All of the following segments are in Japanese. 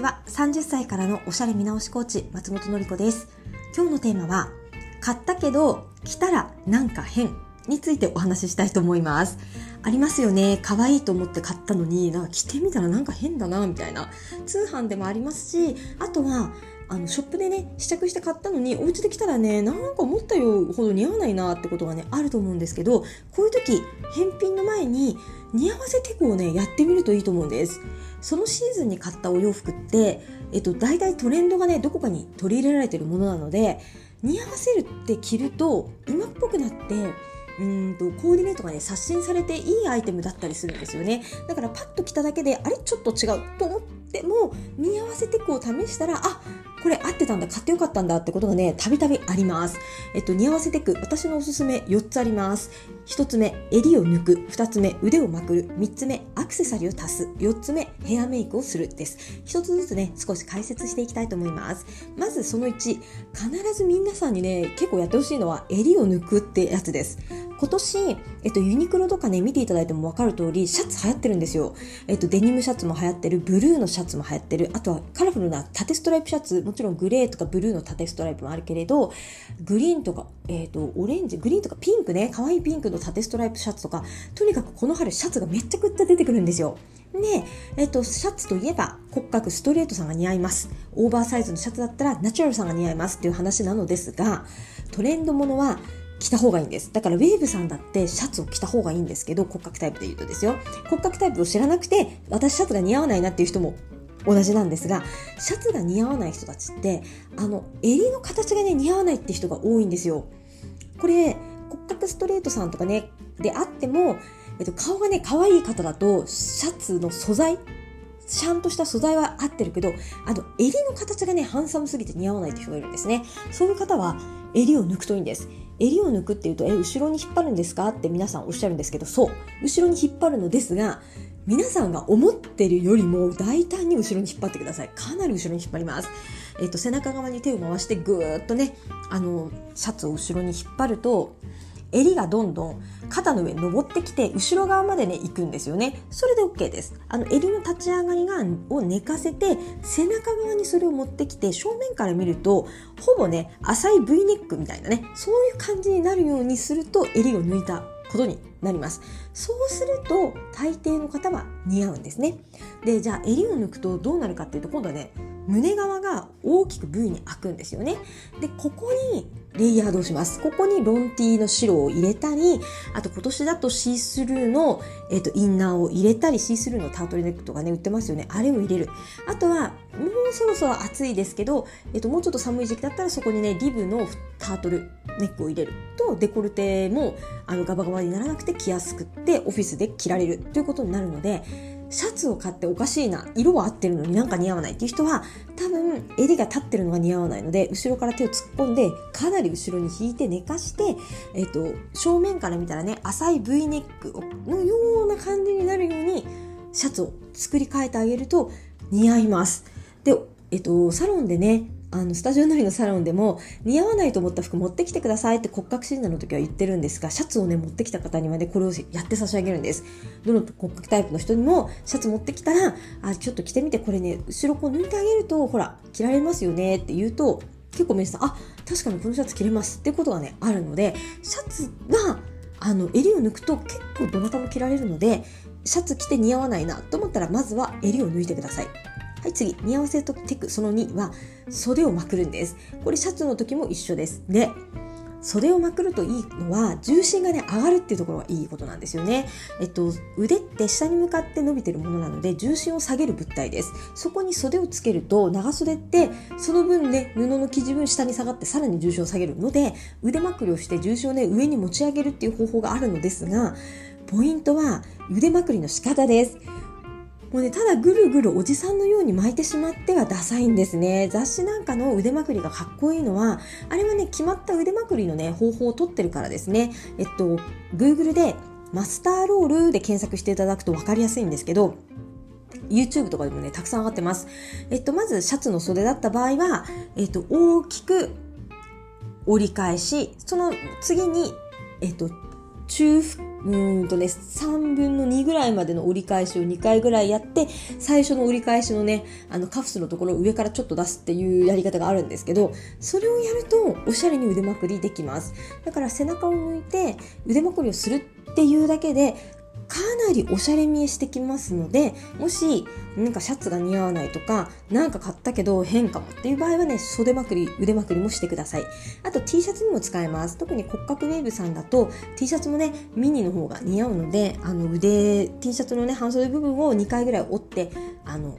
ちは30歳からのおしゃれ見直しコーチ松本の子です。今日のテーマは買ったけど着たらなんか変についてお話ししたいと思います。ありますよね。可愛いと思って買ったのになんか着てみたらなんか変だなみたいな。通販でもありますしあとはあのショップでね試着して買ったのにお家で来たらねなんか思ったよほど似合わないなってことがねあると思うんですけどこういう時返品の前に似合わせテクをねやってみるといいと思うんです。そのシーズンに買ったお洋服って、えっと、大体トレンドがねどこかに取り入れられてるものなので似合わせるって着ると今っぽくなってうんとコーディネートがね刷新されていいアイテムだったりするんですよね。だからパッと着ただけであれ？ちょっと違うと思ってでも見合わせテクを試したらあこれ合ってたんだ、買ってよかったんだってことがね、たびたびあります。えっと、似合わせてく、私のおすすめ4つあります。1つ目、襟を抜く。2つ目、腕をまくる。3つ目、アクセサリーを足す。4つ目、ヘアメイクをするです。1つずつね、少し解説していきたいと思います。まずその1、必ず皆さんにね、結構やってほしいのは、襟を抜くってやつです。今年、えっと、ユニクロとかね、見ていただいても分かる通り、シャツ流行ってるんですよ。えっと、デニムシャツも流行ってる、ブルーのシャツも流行ってる、あとはカラフルな縦ストライプシャツ、もちろんグレーとかブルーの縦ストライプもあるけれど、グリーンとか、えっと、オレンジ、グリーンとかピンクね、可愛いピンクの縦ストライプシャツとか、とにかくこの春シャツがめっちゃくちゃ出てくるんですよ。で、えっと、シャツといえば骨格ストレートさんが似合います。オーバーサイズのシャツだったらナチュラルさんが似合いますっていう話なのですが、トレンドものは着た方がいいんです。だからウェーブさんだってシャツを着た方がいいんですけど、骨格タイプで言うとですよ。骨格タイプを知らなくて、私シャツが似合わないなっていう人も同じなんですが、シャツが似合わない人たちって、あの、襟の形がね、似合わないって人が多いんですよ。これ、骨格ストレートさんとかね、であっても、えっと、顔がね、可愛い方だと、シャツの素材、ちゃんとした素材は合ってるけど、あの、襟の形がね、ハンサムすぎて似合わないって人がいるんですね。そういう方は、襟を抜くといいんです。襟を抜くっていうと、え、後ろに引っ張るんですか？って皆さんおっしゃるんですけど、そう。後ろに引っ張るのですが、皆さんが思ってるよりも大胆に後ろに引っ張ってください。かなり後ろに引っ張ります。えっ、と、背中側に手を回してぐーっとね、あの、シャツを後ろに引っ張ると、襟がどんどん肩の上に登ってきて後ろ側までね行くんですよね。それで OK です。あの襟の立ち上がりがを寝かせて背中側にそれを持ってきて正面から見るとほぼね浅い V ネックみたいなねそういう感じになるようにすると襟を抜いたことになります。そうすると大抵の方は似合うんですね。でじゃあ襟を抜くとどうなるかっていうと今度はね胸側が大きく V に開くんですよねでここにレイヤードをします。ここにロンティーの白を入れたり、あと今年だとシースルーの、えーと、インナーを入れたり、シースルーのタートルネックとかね、売ってますよね。あれを入れる。あとは、もうそろそろ暑いですけど、えーと、もうちょっと寒い時期だったらそこにね、リブのタートルネックを入れると、デコルテもあのガバガバにならなくて着やすくって、オフィスで着られるということになるので、シャツを買っておかしいな、色は合ってるのになんか似合わないっていう人は、多分襟が立ってるのが似合わないので、後ろから手を突っ込んで、かなり後ろに引いて寝かして、えっ、ー、と、正面から見たらね、浅い V ネックのような感じになるように、シャツを作り変えてあげると似合います。で、えっ、ー、と、サロンでね、あの、スタジオなりのサロンでも、似合わないと思った服持ってきてくださいって骨格診断の時は言ってるんですが、シャツをね、持ってきた方にはね、これをやって差し上げるんです。どの骨格タイプの人にも、シャツ持ってきたら、あ、ちょっと着てみて、これね、後ろこう抜いてあげると、ほら、着られますよねって言うと、結構皆さん、あ、確かにこのシャツ着れますってことがね、あるので、シャツが、あの、襟を抜くと結構どなたも着られるので、シャツ着て似合わないなと思ったら、まずは襟を抜いてください。はい、次、似合わせとテクその2は、袖をまくるんです。これシャツの時も一緒です。で、袖をまくるといいのは重心がね上がるっていうところがいいことなんですよね。えっと腕って下に向かって伸びてるものなので重心を下げる物体です。そこに袖をつけると長袖ってその分ね布の生地分下に下がってさらに重心を下げるので腕まくりをして重心をね上に持ち上げるっていう方法があるのですがポイントは腕まくりの仕方です。もうね、ただぐるぐるおじさんのように巻いてしまってはダサいんですね。雑誌なんかの腕まくりがかっこいいのは、あれはね、決まった腕まくりのね、方法をとってるからですね。えっと、Google でマスターロールで検索していただくと分かりやすいんですけど、YouTube とかでもね、たくさん上がってます。えっと、まずシャツの袖だった場合は、えっと、大きく折り返し、その次に、えっと、中腹うんとね、3分の2ぐらいまでの折り返しを2回ぐらいやって、最初の折り返しのね、あのカフスのところを上からちょっと出すっていうやり方があるんですけど、それをやるとおしゃれに腕まくりできます。だから背中を向いて腕まくりをするっていうだけで、かなりおしゃれ見えしてきますので、もし、なんかシャツが似合わないとか、なんか買ったけど変かもっていう場合はね、袖まくり、腕まくりもしてください。あと T シャツにも使えます。特に骨格ウェーブさんだと T シャツもね、ミニの方が似合うので、あの腕、T シャツのね、半袖部分を2回ぐらい折って、あの、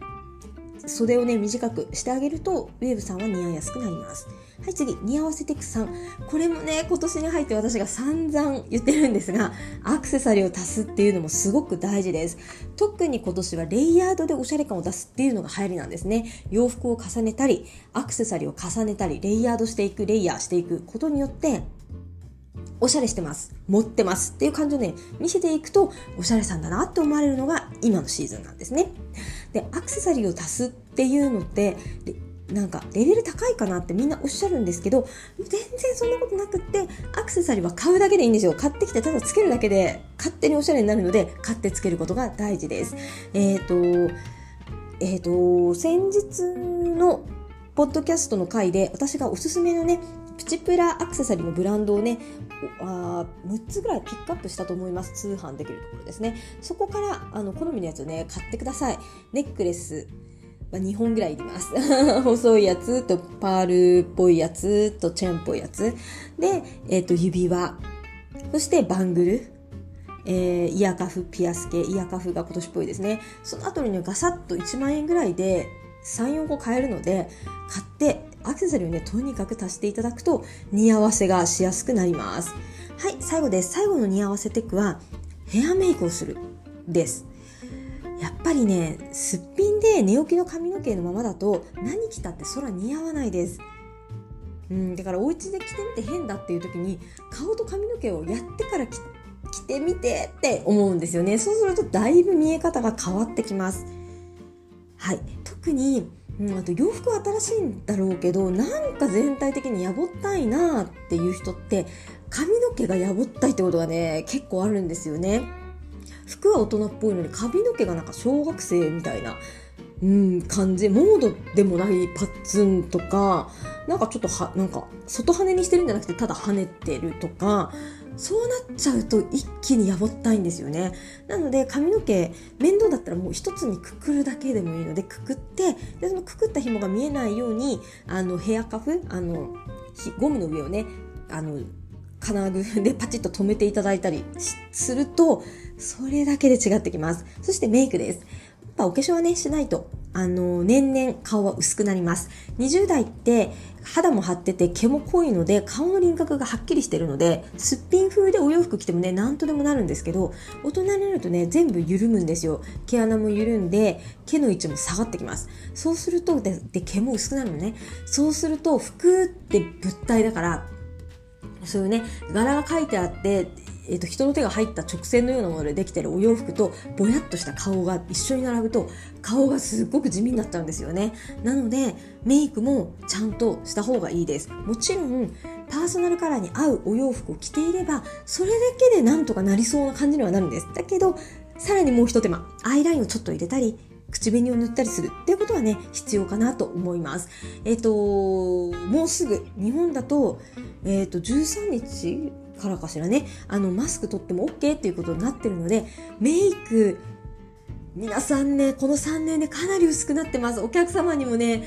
袖をね、短くしてあげると、ウェーブさんは似合いやすくなります。はい、次、似合わせていく3。これもね、今年に入って私が散々言ってるんですが、アクセサリーを足すっていうのもすごく大事です。特に今年はレイヤードでおしゃれ感を出すっていうのが流行りなんですね。洋服を重ねたり、アクセサリーを重ねたり、レイヤードしていく、レイヤーしていくことによって、おしゃれしてます。持ってますっていう感じをね、見せていくと、おしゃれさんだなって思われるのが今のシーズンなんですね。で、アクセサリーを足すっていうのって、なんかレベル高いかなってみんなおっしゃるんですけど全然そんなことなくってアクセサリーは買うだけでいいんですよ。買ってきてただつけるだけで勝手におしゃれになるので買ってつけることが大事です。えっ、ー、とえっ、ー、と先日のポッドキャストの回で私がおすすめのねプチプラアクセサリーのブランドをねあ6つぐらいピックアップしたと思います。通販できるところですね。そこからあの好みのやつをね買ってください。ネックレスまあ、2本ぐらいいります。細いやつとパールっぽいやつとチェーンっぽいやつ。で、えっ、ー、と、指輪。そしてバングル。えー、イヤカフ、ピアス系、イヤカフが今年っぽいですね。その後に、ガサッと1万円ぐらいで3、4個買えるので、買ってアクセサリーをね、とにかく足していただくと似合わせがしやすくなります。はい、最後です。最後の似合わせテックは、ヘアメイクをする。です。やっぱりねすっぴんで寝起きの髪の毛のままだと何着たって空似合わないです。うん、だからお家で着てみて変だっていう時に顔と髪の毛をやってから着てみてって思うんですよね。そうするとだいぶ見え方が変わってきます。はい。特に、うん、あと洋服は新しいんだろうけどなんか全体的にやぼったいなっていう人って髪の毛がやぼったいってことがね結構あるんですよね。服は大人っぽいのに髪の毛がなんか小学生みたいな、うん、感じ。モードでもないパッツンとか、なんかちょっとは、なんか、外羽にしてるんじゃなくて、ただ跳ねてるとか、そうなっちゃうと一気にやぼったいんですよね。なので髪の毛面倒だったらもう一つにくくるだけでもいいのでくくってでそのくくった紐が見えないようにあのヘアカフあのゴムの上をねあの金具でパチッと止めていただいたりするとそれだけで違ってきます。そしてメイクです。やっぱお化粧はね、しないと、あの、年々顔は薄くなります。20代って肌も張ってて毛も濃いので顔の輪郭がはっきりしてるので、すっぴん風でお洋服着てもね、なんとでもなるんですけど、大人になるとね、全部緩むんですよ。毛穴も緩んで、毛の位置も下がってきます。そうすると、で、で毛も薄くなるのね。そうすると、服って物体だから、そういうね、柄が書いてあって、えーと、人の手が入った直線のようなものでできてるお洋服とぼやっとした顔が一緒に並ぶと顔がすっごく地味になっちゃうんですよね。なのでメイクもちゃんとした方がいいです。もちろんパーソナルカラーに合うお洋服を着ていればそれだけでなんとかなりそうな感じにはなるんです。だけどさらにもう一手間。アイラインをちょっと入れたり口紅を塗ったりするっていうことはね、必要かなと思います。えっ、ー、と、もうすぐ、日本だと、えっ、ー、と、13日からかしらね、あの、マスク取っても OK っていうことになってるので、メイク、皆さんね、この3年でかなり薄くなってます。お客様にもね、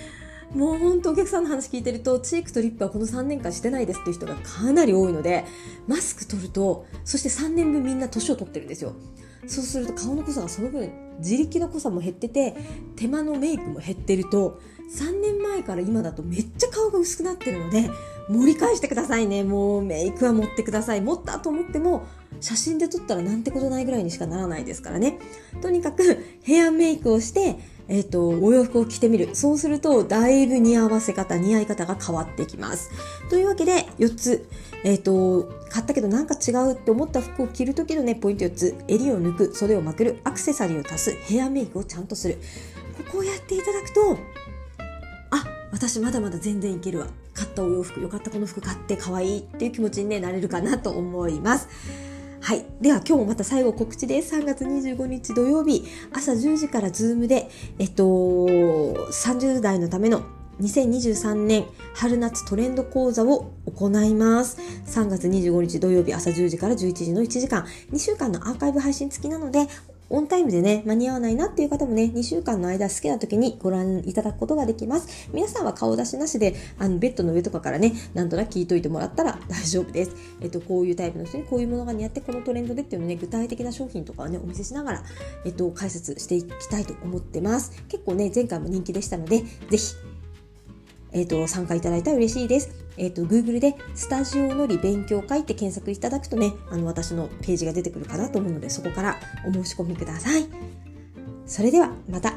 もうほんとお客さんの話聞いてると、チークとリップはこの3年間してないですっていう人がかなり多いので、マスク取ると、そして3年分みんな年を取ってるんですよ。そうすると顔の濃さがその分、自力の濃さも減ってて、手間のメイクも減ってると、3年前から今だとめっちゃ顔が薄くなってるので、盛り返してくださいね。もうメイクは持ってください。持ったと思っても、写真で撮ったらなんてことないぐらいにしかならないですからね。とにかくヘアメイクをして、えっ、と、お洋服を着てみる。そうすると、だいぶ似合わせ方、似合い方が変わってきます。というわけで、4つ。えっ、と、買ったけどなんか違うって思った服を着るときのね、ポイント4つ。襟を抜く、袖をまくる、アクセサリーを足す、ヘアメイクをちゃんとする。ここをやっていただくと、あ、私まだまだ全然いけるわ。買ったお洋服、よかったこの服買って可愛いっていう気持ちに、ね、なれるかなと思います。はい。では今日もまた最後告知です。3月25日土曜日、朝10時からズームで、えっと、30代のための2023年春夏トレンド講座を行います。3月25日土曜日朝10時から11時の1時間、2週間のアーカイブ配信付きなので、オンタイムでね、間に合わないなっていう方もね、2週間の間好きな時にご覧いただくことができます。皆さんは顔出しなしで、あの、ベッドの上とかからね、なんとなく聞いといてもらったら 大丈夫です。えっと、こういうタイプの人にこういうものが似合って、このトレンドでっていうのね、具体的な商品とかをね、お見せしながら、えっと、解説していきたいと思ってます。結構ね、前回も人気でしたので、ぜひ、えっ、と、参加いただいたら嬉しいです。えっ、ー、と、Google でスタジオのり勉強会って検索いただくとね、あの、私のページが出てくるかなと思うので、そこからお申し込みください。それでは、また